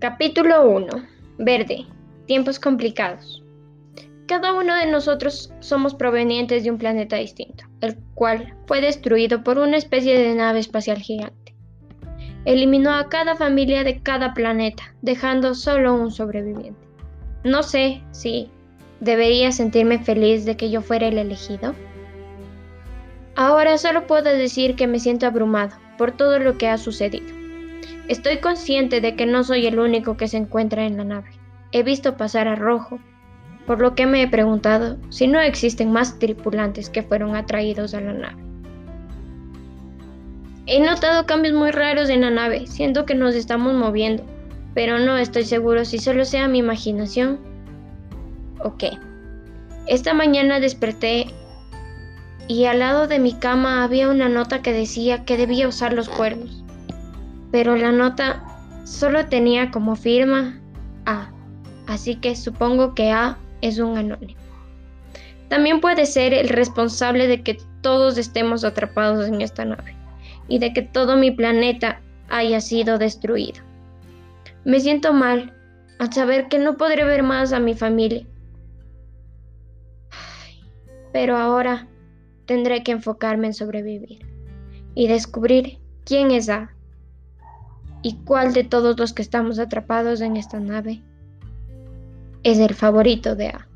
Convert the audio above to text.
Capítulo 1. Verde. Tiempos complicados. Cada uno de nosotros somos provenientes de un planeta distinto, el cual fue destruido por una especie de nave espacial gigante. Eliminó a cada familia de cada planeta, dejando solo un sobreviviente. No sé si debería sentirme feliz de que yo fuera el elegido. Ahora solo puedo decir que me siento abrumado por todo lo que ha sucedido. Estoy consciente de que no soy el único que se encuentra en la nave. He visto pasar a Rojo, por lo que me he preguntado si no existen más tripulantes que fueron atraídos a la nave. He notado cambios muy raros en la nave, siento que nos estamos moviendo, pero no estoy seguro si solo sea mi imaginación o qué. Esta mañana desperté y al lado de mi cama había una nota que decía que debía usar los cuernos pero la nota solo tenía como firma A, así que supongo que A es un anónimo. También puede ser el responsable de que todos estemos atrapados en esta nave y de que todo mi planeta haya sido destruido. Me siento mal al saber que no podré ver más a mi familia. Pero ahora tendré que enfocarme en sobrevivir y descubrir quién es A ¿Y cuál de todos los que estamos atrapados en esta nave es el favorito de A?